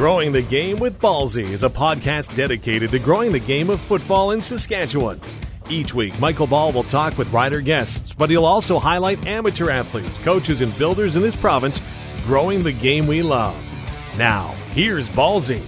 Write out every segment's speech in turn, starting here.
Growing the Game with Ballsy is a podcast dedicated to growing the game of football in Saskatchewan. Each week, Michael Ball will talk with rider guests, but he'll also highlight amateur athletes, coaches, and builders in this province growing the game we love. Now, here's Ballsy.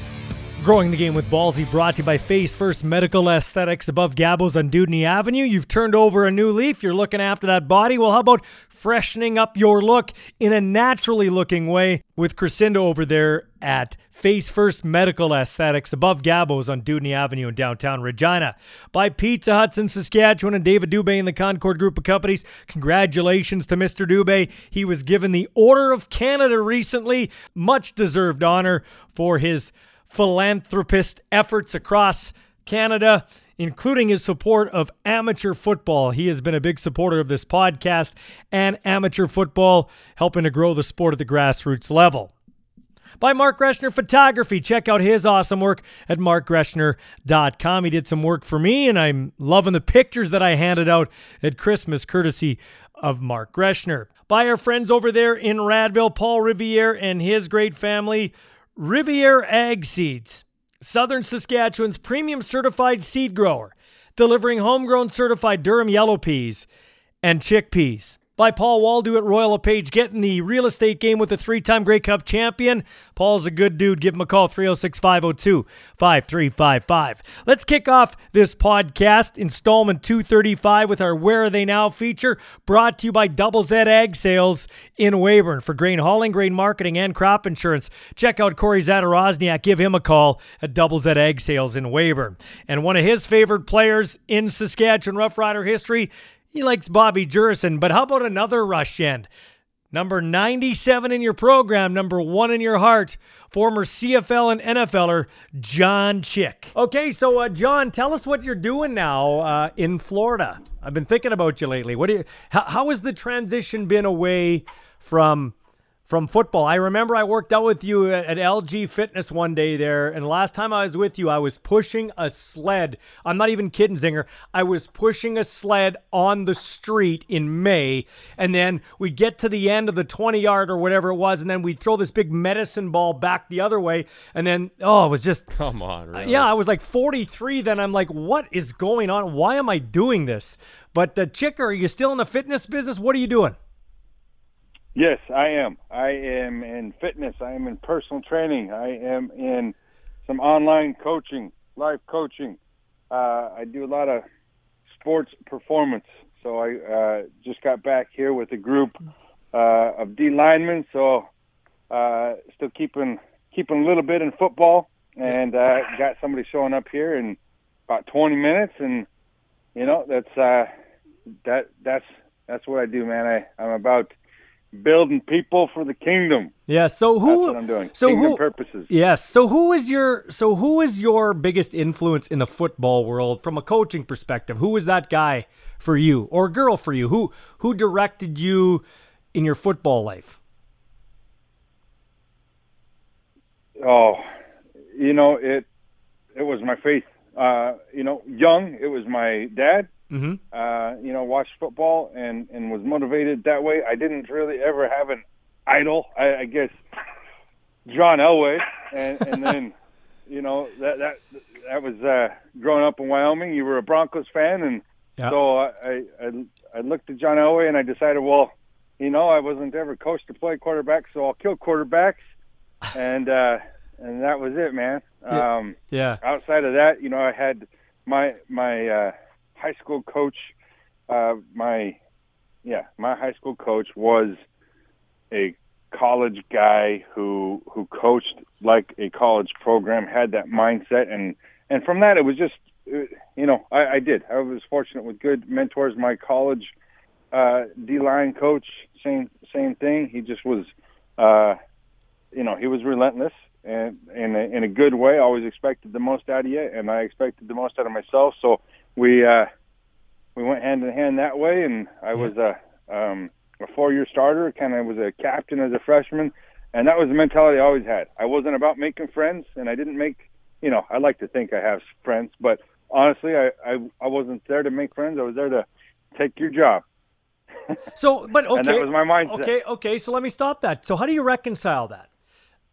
Growing the game with Ballsy brought to you by Face First Medical Aesthetics above Gabos on Dewdney Avenue. You've turned over a new leaf. You're looking after that body. Well, how about freshening up your look in a naturally looking way with Crescendo over there at Face First Medical Aesthetics above Gabos on Dewdney Avenue in downtown Regina. By Pizza Huts in Saskatchewan and David Dubé and the Concorde Group of Companies. Congratulations to Mr. Dubé. He was given the Order of Canada recently. Much deserved honor for his philanthropist efforts across Canada, including his support of amateur football. He has been a big supporter of this podcast and amateur football, helping to grow the sport at the grassroots level. By Mark Greshner Photography. Check out his awesome work at markgreshner.com. He did some work for me, and I'm loving the pictures that I handed out at Christmas, courtesy of Mark Greshner. By our friends over there in Radville, Paul Riviere and his great family Riviere Ag Seeds, Southern Saskatchewan's premium certified seed grower, delivering homegrown certified durum yellow peas and chickpeas by Paul Waldo at Royal LePage, getting the real estate game with a three time Grey Cup champion. Paul's a good dude. Give him a call 306 502 5355. Let's kick off this podcast, installment 235, with our Where Are They Now feature, brought to you by Double Z Ag Sales in Weyburn for grain hauling, grain marketing, and crop insurance. Check out Corey Zadarozniak. Give him a call at Double Z Ag Sales in Weyburn. And one of his favorite players in Saskatchewan Rough Rider history he likes Bobby Jurasin, but how about another rush end? Number 97 in your program, number one in your heart, former CFL and NFLer John Chick. Okay, so uh, John, tell us what you're doing now uh, in Florida. I've been thinking about you lately. What do you? How, how has the transition been away from from football. I remember I worked out with you at, LG Fitness one day there, and last time I was with you, I was pushing a sled. I'm not even kidding, Zinger. I was pushing a sled on the street in May, and then we'd get to the end of the 20 yard or whatever it was, and then we'd throw this big medicine ball back the other way, and then, oh, it was just. Come on, really? Yeah, I was like 43 then. I'm like, what is going on? Why am I doing this? But the uh, Chicker, are you still in the fitness business? What are you doing? Yes, I am. I am in fitness. I am in personal training. I am in some online coaching, life coaching. Uh, I do a lot of sports performance. So I uh, just got back here with a group uh, of D linemen. So uh, still keeping keeping a little bit in football, and uh, got somebody showing up here in about 20 minutes, and you know that's uh, that that's that's what I do, man. I I'm about building people for the kingdom. Yeah. So who? That's what I'm doing. So kingdom who? purposes. Yes. So who is your? So who is your biggest influence in the football world from a coaching perspective? Who was that guy for you or girl for you? Who who directed you in your football life? Oh, you know it. It was my faith. Uh, you know, young. It was my dad. Mm-hmm. Uh, you know, watched football and and was motivated that way. I didn't really ever have an idol. I, I guess John Elway, and and then you know that that that was uh, growing up in Wyoming. You were a Broncos fan, and Yeah. so I, I I looked at John Elway and I decided, well, you know, I wasn't ever coached to play quarterback, so I'll kill quarterbacks, and uh, and that was it, man. Yeah. Um, Yeah. outside of that, you know, I had my my uh, high school coach. Uh, my yeah, my high school coach was a college guy who who coached like a college program, had that mindset, and and from that it was just uh, you know I, I did. I was fortunate with good mentors. My college uh, D line coach, same same thing. He just was, uh, you know, he was relentless and in a, in a good way. Always expected the most out of you, and I expected the most out of myself. So we uh, we went hand in hand that way, and I was a um, a four year starter. Kind of was a captain as a freshman, and that was the mentality I always had. I wasn't about making friends, and I didn't make. You know, I like to think I have friends, but honestly, I I, I wasn't there to make friends. I was there to take your job. So, but okay. And that was my mindset. Okay. Okay. So let me stop that. So how do you reconcile that?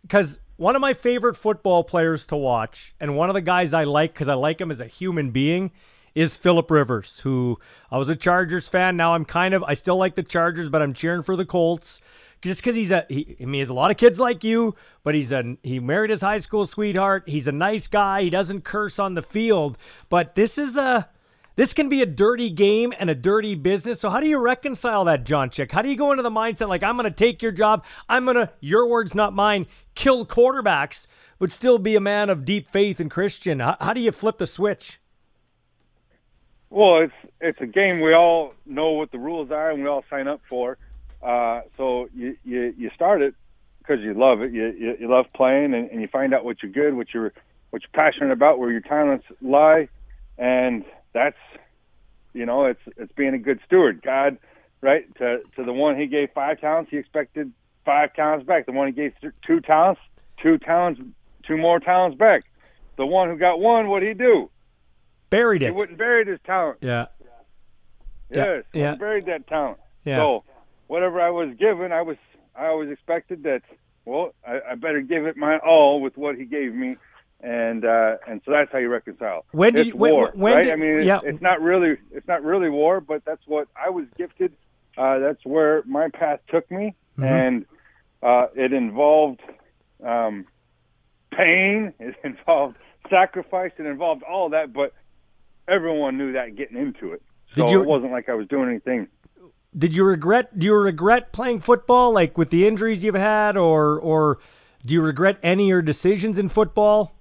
because one of my favorite football players to watch, and one of the guys I like because I like him as a human being, is Philip Rivers, who I was a Chargers fan. Now I'm kind of I still like the Chargers, but I'm cheering for the Colts just because he's a he, I mean, he has a lot of kids like you, but he's a he married his high school sweetheart. He's a nice guy. He doesn't curse on the field, but this is a this can be a dirty game and a dirty business. So how do you reconcile that, John Chick? How do you go into the mindset like I'm going to take your job, I'm going to your words not mine, kill quarterbacks, but still be a man of deep faith and Christian? How, how do you flip the switch? Well, it's it's a game we all know what the rules are and we all sign up for. Uh, so you, you you start it because you love it. You, you you love playing and, and you find out what you're good, what you're what you're passionate about, where your talents lie, and that's you know it's it's being a good steward. God, right to to the one He gave five talents, He expected five talents back. The one He gave two talents, two talents, two more talents back. The one who got one, what did he do? Buried it. He wouldn't buried his talent. Yeah. Yes, yeah. buried that talent. Yeah. So whatever I was given, I was I always expected that. Well, I, I better give it my all with what he gave me, and uh, and so that's how you reconcile. When it's you, when, war, when right? Did, I mean, it's, yeah. it's not really it's not really war, but that's what I was gifted. Uh, that's where my path took me, mm-hmm. and uh, it involved um, pain, it involved sacrifice, it involved all that, but everyone knew that getting into it. So you, it wasn't like I was doing anything. Did you regret do you regret playing football like with the injuries you've had or or do you regret any of your decisions in football?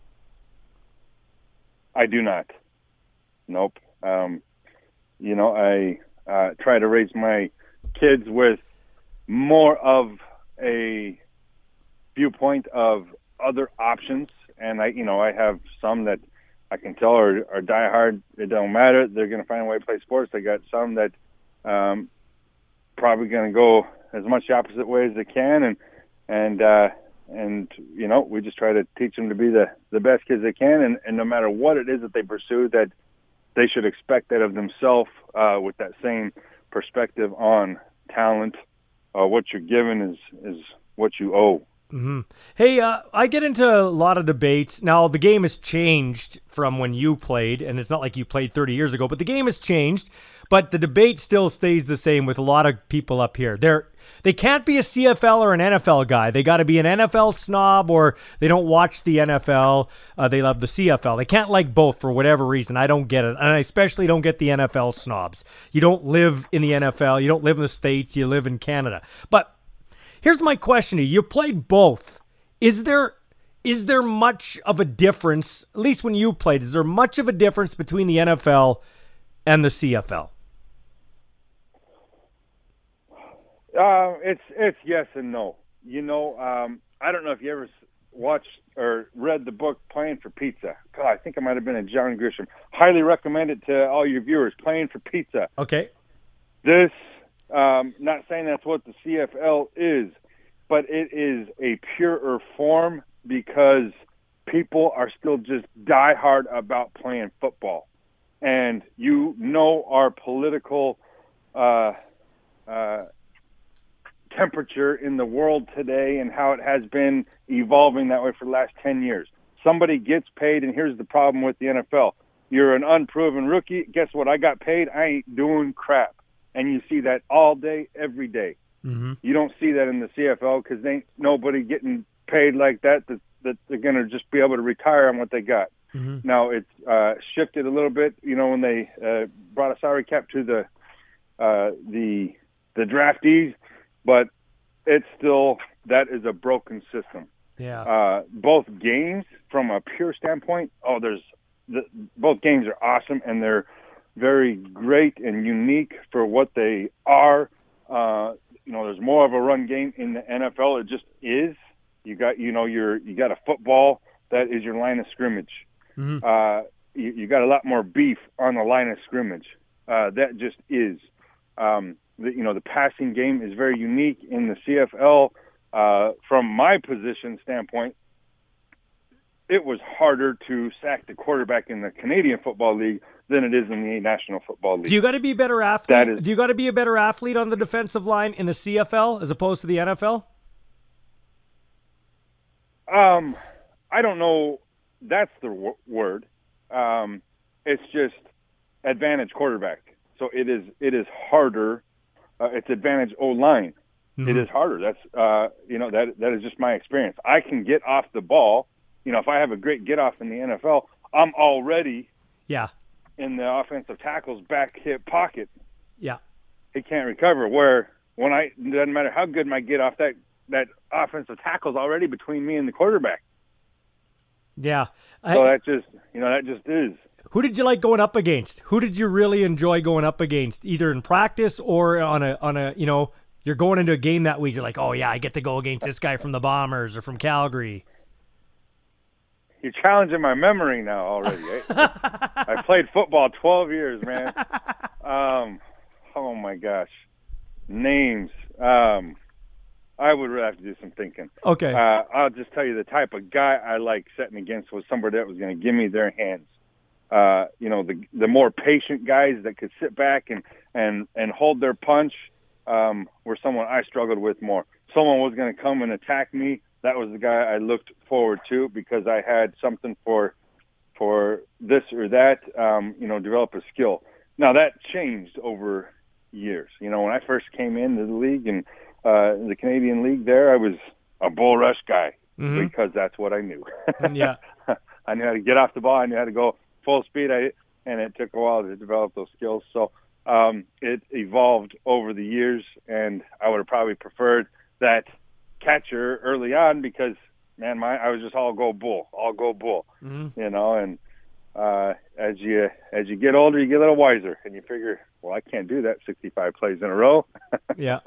I do not. Nope. Um, you know i uh, try to raise my kids with more of a viewpoint of other options. And i you know i have some that i can tell are, are die hard it don't matter they're going to find a way to play sports They got some that um, probably going to go as much the opposite way as they can, and and uh, and you know we just try to teach them to be the the best kids they can, and, and no matter what it is that they pursue, that they should expect that of themselves uh, with that same perspective on talent. Uh, what you're given is is what you owe. Mm-hmm. Hey, uh, I get into a lot of debates. Now, the game has changed from when you played, and it's not like you played 30 years ago, but the game has changed. But the debate still stays the same with a lot of people up here. They're they can't be a CFL or an NFL guy. They got to be an NFL snob, or they don't watch the NFL. Uh, they love the CFL. They can't like both for whatever reason. I don't get it, and I especially don't get the NFL snobs. You don't live in the NFL. You don't live in the states. You live in Canada. But Here's my question to you. You played both. Is there is there much of a difference, at least when you played, is there much of a difference between the NFL and the CFL? Uh, it's it's yes and no. You know, um, I don't know if you ever watched or read the book Playing for Pizza. God, I think I might have been a John Grisham. Highly recommend it to all your viewers. Playing for Pizza. Okay. This um, not saying that's what the CFL is, but it is a purer form because people are still just die hard about playing football. And you know our political uh, uh, temperature in the world today and how it has been evolving that way for the last 10 years. Somebody gets paid, and here's the problem with the NFL. You're an unproven rookie. Guess what? I got paid. I ain't doing crap and you see that all day, every day. Mm-hmm. You don't see that in the CFL because ain't nobody getting paid like that that, that they're going to just be able to retire on what they got. Mm-hmm. Now it's uh, shifted a little bit. You know when they uh, brought a salary cap to the uh, the the draftees, but it's still that is a broken system. Yeah. Uh, both games, from a pure standpoint, oh, there's the, both games are awesome and they're very great and unique for what they are. Uh, you know, there's more of a run game in the NFL. It just is. You got, you know, you're you got a football that is your line of scrimmage. Mm-hmm. Uh, you, you got a lot more beef on the line of scrimmage. Uh, that just is. Um, the, you know, the passing game is very unique in the CFL. Uh, from my position standpoint, it was harder to sack the quarterback in the Canadian Football League than it is in the National Football League. Do you got to be a better athlete? That is, Do you got to be a better athlete on the defensive line in the CFL as opposed to the NFL? Um, I don't know. That's the w- word. Um, it's just advantage quarterback. So it is. It is harder. Uh, it's advantage O line. Mm-hmm. It is harder. That's uh, you know that that is just my experience. I can get off the ball. You know, if I have a great get off in the NFL, I'm already Yeah. In the offensive tackle's back hip pocket. Yeah. He can't recover. Where when I it doesn't matter how good my get off that that offensive tackle's already between me and the quarterback. Yeah. So that just you know that just is. who did you like going up against? Who did you really enjoy going up against, either in practice or on a on a you know you're going into a game that week. You're like, oh yeah, I get to go against this guy from the Bombers or from Calgary. You're challenging my memory now already. eh? I played football 12 years, man. Um, oh my gosh, names. Um, I would really have to do some thinking. Okay. Uh, I'll just tell you the type of guy I like setting against was somebody that was going to give me their hands. Uh, you know, the the more patient guys that could sit back and and and hold their punch um, were someone I struggled with more. Someone was going to come and attack me. That was the guy I looked forward to because I had something for for this or that. Um, you know, develop a skill. Now that changed over years. You know, when I first came into the league and uh, the Canadian League, there I was a bull rush guy Mhm. because that's what I knew. Yeah. I knew how to get off the ball. I knew how to go full speed. I and it took a while to develop those skills. So um, it evolved over the years, and I would have probably preferred that catcher early on because man, my I was just all go bull, all go bull, Mhm. you know. And uh, as you as you get older, you get a little wiser, and you figure, well, I can't do that 65 plays in a row. Yeah.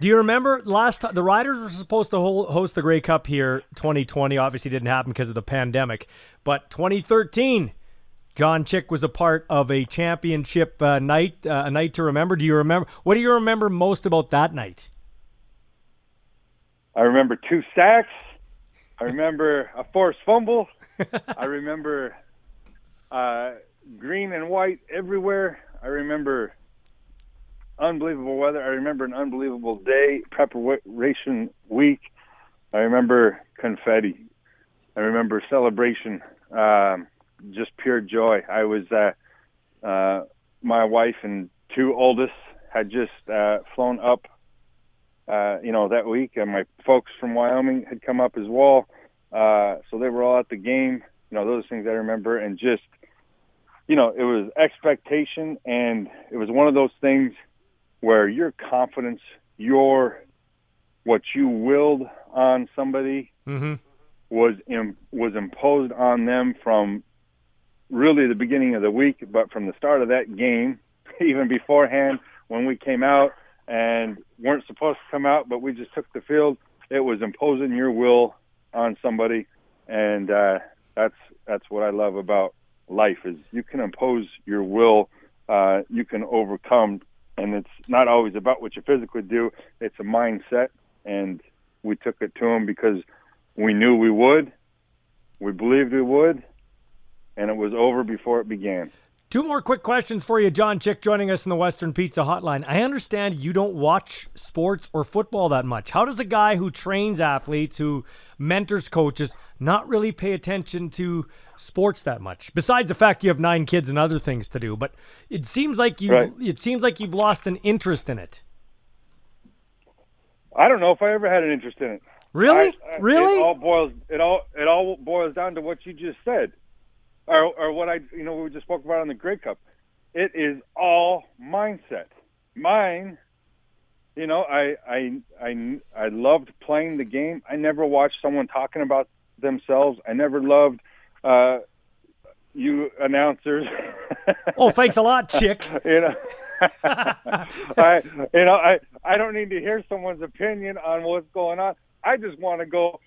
Do you remember last time the Riders were supposed to host the Grey Cup here 2020 obviously didn't happen because of the pandemic but 2013 John Chick was a part of a championship uh, night uh, a night to remember do you remember what do you remember most about that night I remember two sacks. I remember a forced fumble. I remember uh, green and white everywhere. I remember unbelievable weather. I remember an unbelievable day, preparation week. I remember confetti. I remember celebration, um, just pure joy. I was, uh, uh, my wife and two oldest had just uh, flown up uh, you know, that week. And my folks from Wyoming had come up as well. Uh, so they were all at the game. You know, those things I remember. And just, you know, it was expectation. And it was one of those things where your confidence, your, what you willed on somebody mm-hmm. was Im- was imposed on them from really the beginning of the week, but from the start of that game, even beforehand, when we came out and weren't supposed to come out, but we just took the field. It was imposing your will on somebody, and uh, that's that's what I love about life is you can impose your will, uh, you can overcome, and it's not always about what you physically do. It's a mindset, and we took it to them because we knew we would, we believed we would, and it was over before it began. Two more quick questions for you, John Chick, joining us in the Western Pizza Hotline. I understand you don't watch sports or football that much. How does a guy who trains athletes, who mentors coaches, not really pay attention to sports that much? Besides the fact you have nine kids and other things to do, but it seems like you Right. it seems like you've lost an interest in it. I don't know if I ever had an interest in it. Really, I- I- really? It all boils it all it all boils down to what you just said, or or what I you know we just spoke about on the Grey Cup. It is all mindset. Mine, you know, I I I I loved playing the game. I never watched someone talking about themselves. I never loved uh, you announcers. oh, thanks a lot, Chick. you know. I you know I I don't need to hear someone's opinion on what's going on. I just want to go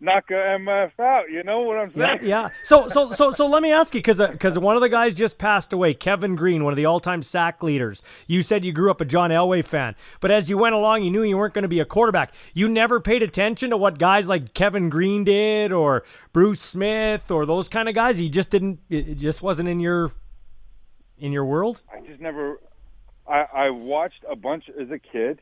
knock a MF out. You know what I'm saying? yeah. So, so, so, so let me ask you, because because uh, one of the guys just passed away, Kevin Green, one of the all-time sack leaders. You said you grew up a John Elway fan, but as you went along, you knew you weren't going to be a quarterback. You never paid attention to what guys like Kevin Green did, or Bruce Smith, or those kind of guys. You just didn't. It it just wasn't in your in your world. I just never. I I watched a bunch as a kid,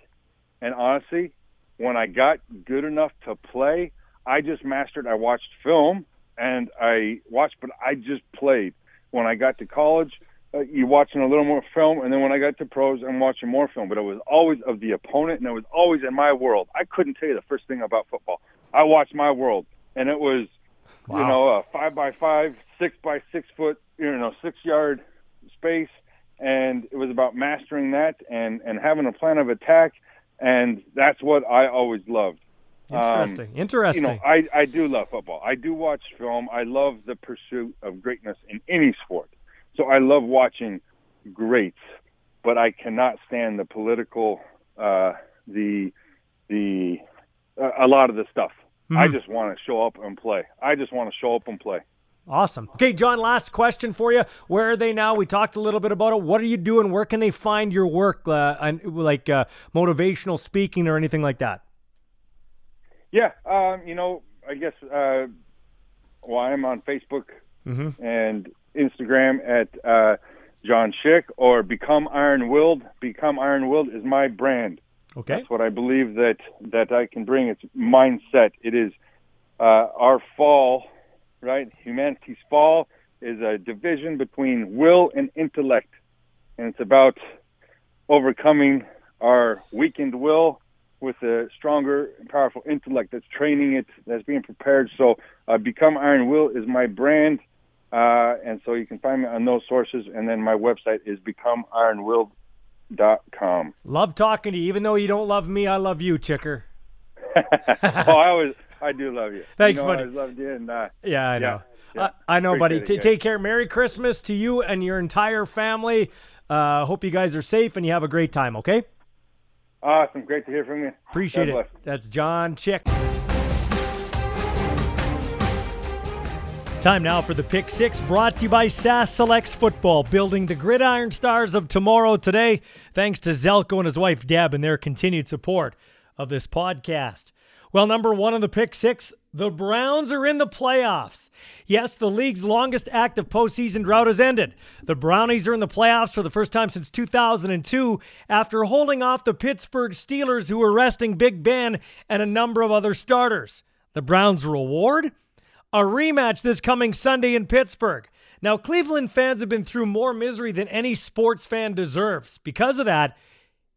and honestly, when I got good enough to play, I just mastered. I watched film and I watched, but I just played. When I got to college, uh, you watching a little more film, and then when I got to pros, I'm watching more film. But it was always of the opponent, and it was always in my world. I couldn't tell you the first thing about football. I watched my world, and it was, wow. you know, a five by five, six by six foot, you know, six yard space, and it was about mastering that and and having a plan of attack, and that's what I always loved. Interesting. Um, Interesting. You know, I, I do love football. I do watch film. I love the pursuit of greatness in any sport. So I love watching greats, but I cannot stand the political, uh, the the uh, a lot of the stuff. Mm-hmm. I just want to show up and play. I just want to show up and play. Awesome. Okay, John, last question for you. Where are they now? We talked a little bit about it. What are you doing? Where can they find your work, uh, like uh, motivational speaking or anything like that? Yeah, um, you know, I guess, uh, well, I'm on Facebook mm-hmm. and Instagram at uh, John Chick or Become Iron Willed. Become Iron Willed is my brand. Okay. That's what I believe that, that I can bring. It's mindset. It is uh, our fall, right? Humanity's fall is a division between will and intellect. And it's about overcoming our weakened will with a stronger and powerful intellect that's training it, that's being prepared. So, uh, Become Iron Will is my brand. Uh, and so you can find me on those sources. And then my website is becomeironwilled.com. Love talking to you. Even though you don't love me, I love you, Chicker. oh, I always, I do love you. Thanks, you know, buddy. I always loved you. And, uh, yeah, I know. Yeah, yeah. I know, buddy. T- take care. Merry Christmas to you and your entire family. Uh, hope you guys are safe and you have a great time, okay? Awesome. Great to hear from you. Appreciate it. That's John Chick. Time now for the Pick Six, brought to you by SAS Selects Football, building the gridiron stars of tomorrow today. Thanks to Zelko and his wife Deb and their continued support of this podcast. Well, number one on the Pick Six, the Browns are in the playoffs. Yes, the league's longest active postseason drought has ended. The Brownies are in the playoffs for the first time since 2002 after holding off the Pittsburgh Steelers, who were resting Big Ben and a number of other starters. The Browns' reward? A rematch this coming Sunday in Pittsburgh. Now, Cleveland fans have been through more misery than any sports fan deserves. Because of that,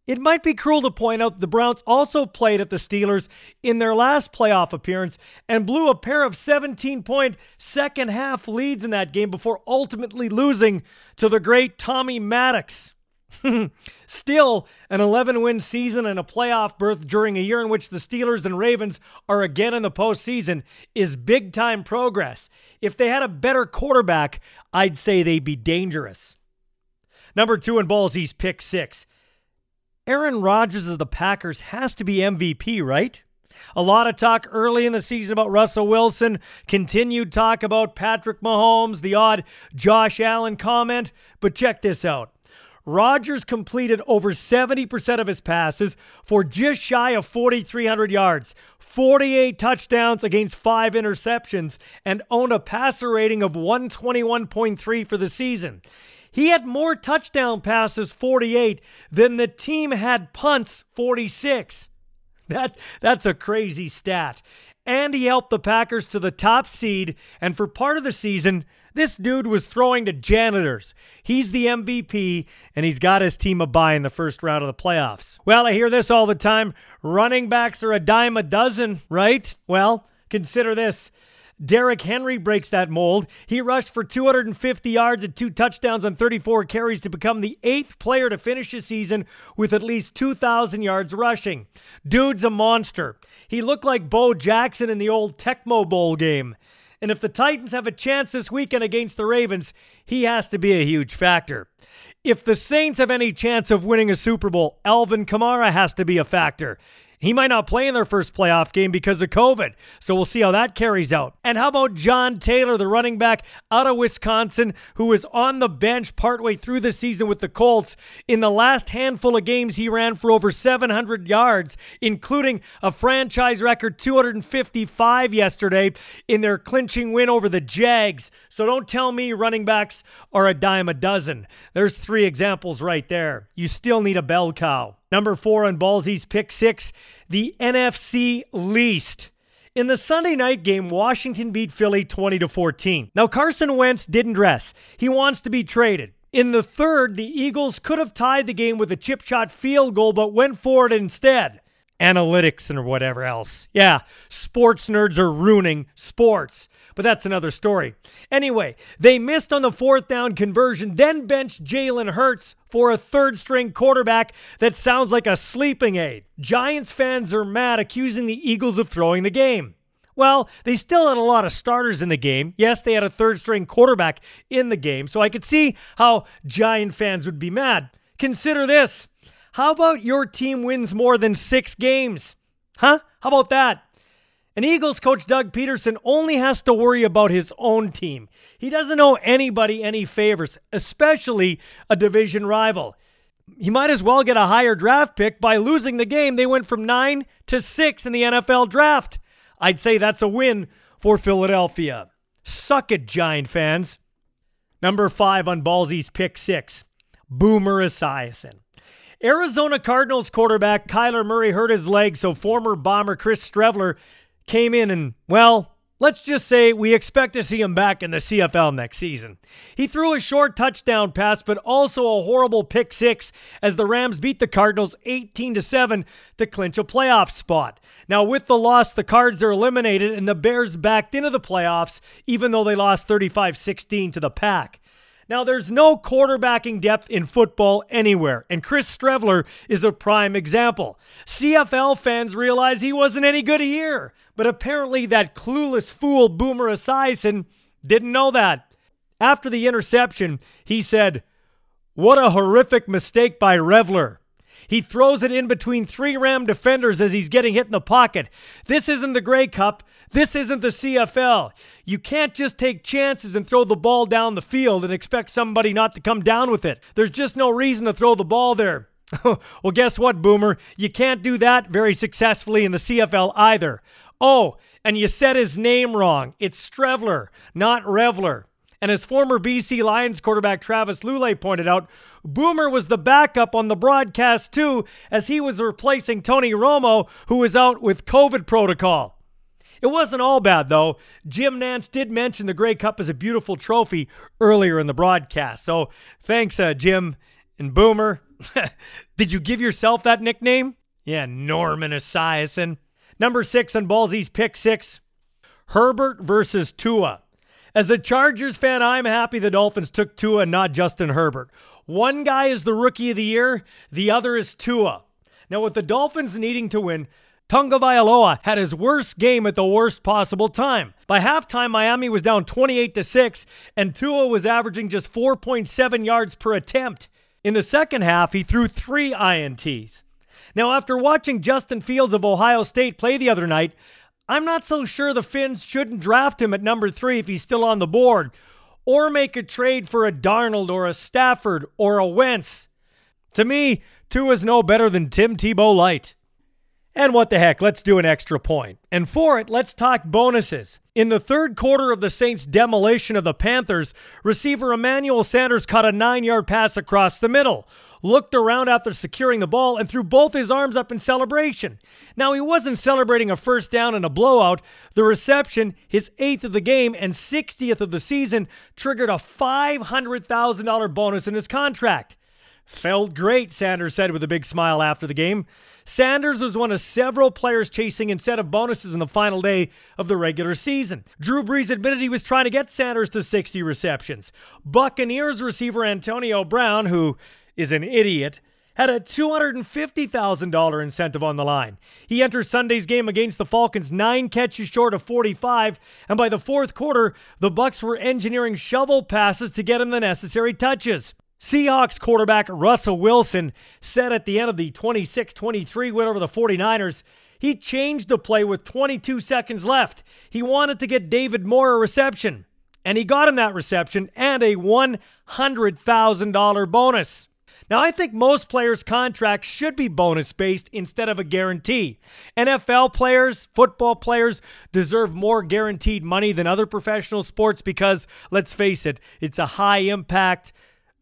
it might be cruel to point out the Browns also played at the Steelers in their last playoff appearance and blew a pair of 17 point second half leads in that game before ultimately losing to the great Tommy Maddox. Still, an 11 win season and a playoff berth during a year in which the Steelers and Ravens are again in the postseason is big time progress. If they had a better quarterback, I'd say they'd be dangerous. Number two in Ballsy's pick six. Aaron Rodgers of the Packers has to be MVP, right? A lot of talk early in the season about Russell Wilson, continued talk about Patrick Mahomes, the odd Josh Allen comment, but check this out. Rodgers completed over 70% of his passes for just shy of 4,300 yards, 48 touchdowns against five interceptions, and owned a passer rating of 121.3 for the season. He had more touchdown passes, 48, than the team had punts, 46. That, that's a crazy stat. And he helped the Packers to the top seed, and for part of the season, this dude was throwing to janitors. He's the MVP, and he's got his team a bye in the first round of the playoffs. Well, I hear this all the time. Running backs are a dime a dozen, right? Well, consider this. Derrick Henry breaks that mold. He rushed for 250 yards and two touchdowns on 34 carries to become the eighth player to finish a season with at least 2,000 yards rushing. Dude's a monster. He looked like Bo Jackson in the old Tecmo Bowl game. And if the Titans have a chance this weekend against the Ravens, he has to be a huge factor. If the Saints have any chance of winning a Super Bowl, Alvin Kamara has to be a factor. He might not play in their first playoff game because of COVID. So we'll see how that carries out. And how about John Taylor, the running back out of Wisconsin, who was on the bench partway through the season with the Colts? In the last handful of games, he ran for over 700 yards, including a franchise record 255 yesterday in their clinching win over the Jags. So don't tell me running backs are a dime a dozen. There's three examples right there. You still need a bell cow. Number four on Ballsy's pick six, the NFC least. In the Sunday night game, Washington beat Philly 20 to 14. Now Carson Wentz didn't dress. He wants to be traded. In the third, the Eagles could have tied the game with a chip shot field goal but went for it instead. Analytics and whatever else. Yeah, sports nerds are ruining sports but that's another story. Anyway, they missed on the fourth down conversion, then benched Jalen Hurts for a third string quarterback that sounds like a sleeping aid. Giants fans are mad, accusing the Eagles of throwing the game. Well, they still had a lot of starters in the game. Yes, they had a third string quarterback in the game, so I could see how Giant fans would be mad. Consider this. How about your team wins more than six games? Huh? How about that? And Eagles coach Doug Pederson only has to worry about his own team. He doesn't owe anybody any favors, especially a division rival. He might as well get a higher draft pick by losing the game. They went from 9 to 6 in the NFL draft. I'd say that's a win for Philadelphia. Suck it, Giant fans. Number 5 on Ballsy's pick 6. Boomer Esiason. Arizona Cardinals quarterback Kyler Murray hurt his leg, so former Bomber Chris Streveler came in and, well, let's just say we expect to see him back in the CFL next season. He threw a short touchdown pass, but also a horrible pick six as the Rams beat the Cardinals 18 to 7 to clinch a playoff spot. Now, with the loss, the Cards are eliminated and the Bears backed into the playoffs, even though they lost 35 16 to the Pack. Now, there's no quarterbacking depth in football anywhere, and Chris Streveler is a prime example. CFL fans realize he wasn't any good here, but apparently that clueless fool Boomer Esiason didn't know that. After the interception, he said, What a horrific mistake by Revler. He throws it in between three Ram defenders as he's getting hit in the pocket. This isn't the Grey Cup. This isn't the CFL. You can't just take chances and throw the ball down the field and expect somebody not to come down with it. There's just no reason to throw the ball there. well, guess what, Boomer? You can't do that very successfully in the CFL either. Oh, and you said his name wrong. It's Streveler, not Revler. And as former BC Lions quarterback Travis Lulay pointed out, Boomer was the backup on the broadcast too, as he was replacing Tony Romo, who was out with COVID protocol. It wasn't all bad, though. Jim Nantz did mention the Grey Cup as a beautiful trophy earlier in the broadcast. So thanks, uh, Jim and Boomer. did you give yourself that nickname? Yeah, Norman Esiason. Number six on Ballsy's pick six Herbert versus Tua. As a Chargers fan, I'm happy the Dolphins took Tua and not Justin Herbert. One guy is the rookie of the year, the other is Tua. Now, with the Dolphins needing to win, Tagovailoa had his worst game at the worst possible time. By halftime, Miami was down 28 to 6, and Tua was averaging just 4.7 yards per attempt. In the second half, he threw three INTs. Now, after watching Justin Fields of Ohio State play the other night, I'm not so sure the Fins shouldn't draft him at number three if he's still on the board, or make a trade for a Darnold or a Stafford or a Wentz. To me, Tua is no better than Tim Tebow Light. And what the heck, let's do an extra point. And for it, let's talk bonuses. In the third quarter of the Saints' demolition of the Panthers, receiver Emmanuel Sanders caught a nine yard pass across the middle looked around after securing the ball, and threw both his arms up in celebration. Now, he wasn't celebrating a first down and a blowout. The reception, his eighth of the game and 60th of the season, triggered a $500,000 bonus in his contract. Felt great, Sanders said with a big smile after the game. Sanders was one of several players chasing incentive bonuses in the final day of the regular season. Drew Brees admitted he was trying to get Sanders to 60 receptions. Buccaneers receiver Antonio Brown, who is an idiot, had a $250,000 incentive on the line. He enters Sunday's game against the Falcons 9 catches short of 45, and by the fourth quarter, the Bucs were engineering shovel passes to get him the necessary touches. Seahawks quarterback Russell Wilson said at the end of the 26-23 win over the 49ers, he changed the play with 22 seconds left. He wanted to get David Moore a reception, and he got him that reception and a $100,000 bonus. Now, I think most players' contracts should be bonus based instead of a guarantee. NFL players, football players deserve more guaranteed money than other professional sports because, let's face it, it's a high impact,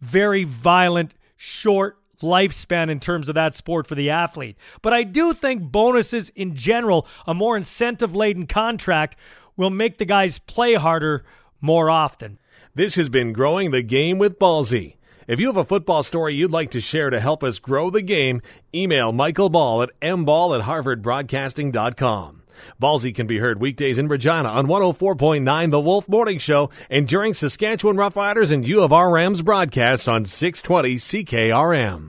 very violent, short lifespan in terms of that sport for the athlete. But I do think bonuses in general, a more incentive laden contract, will make the guys play harder more often. This has been Growing the Game with Ballsy. If you have a football story you'd like to share to help us grow the game, email Michael Ball at mball at harvardbroadcasting.com. Ballsy can be heard weekdays in Regina on 104.9 The Wolf Morning Show and during Saskatchewan Roughriders and U of R Rams broadcasts on 620 CKRM.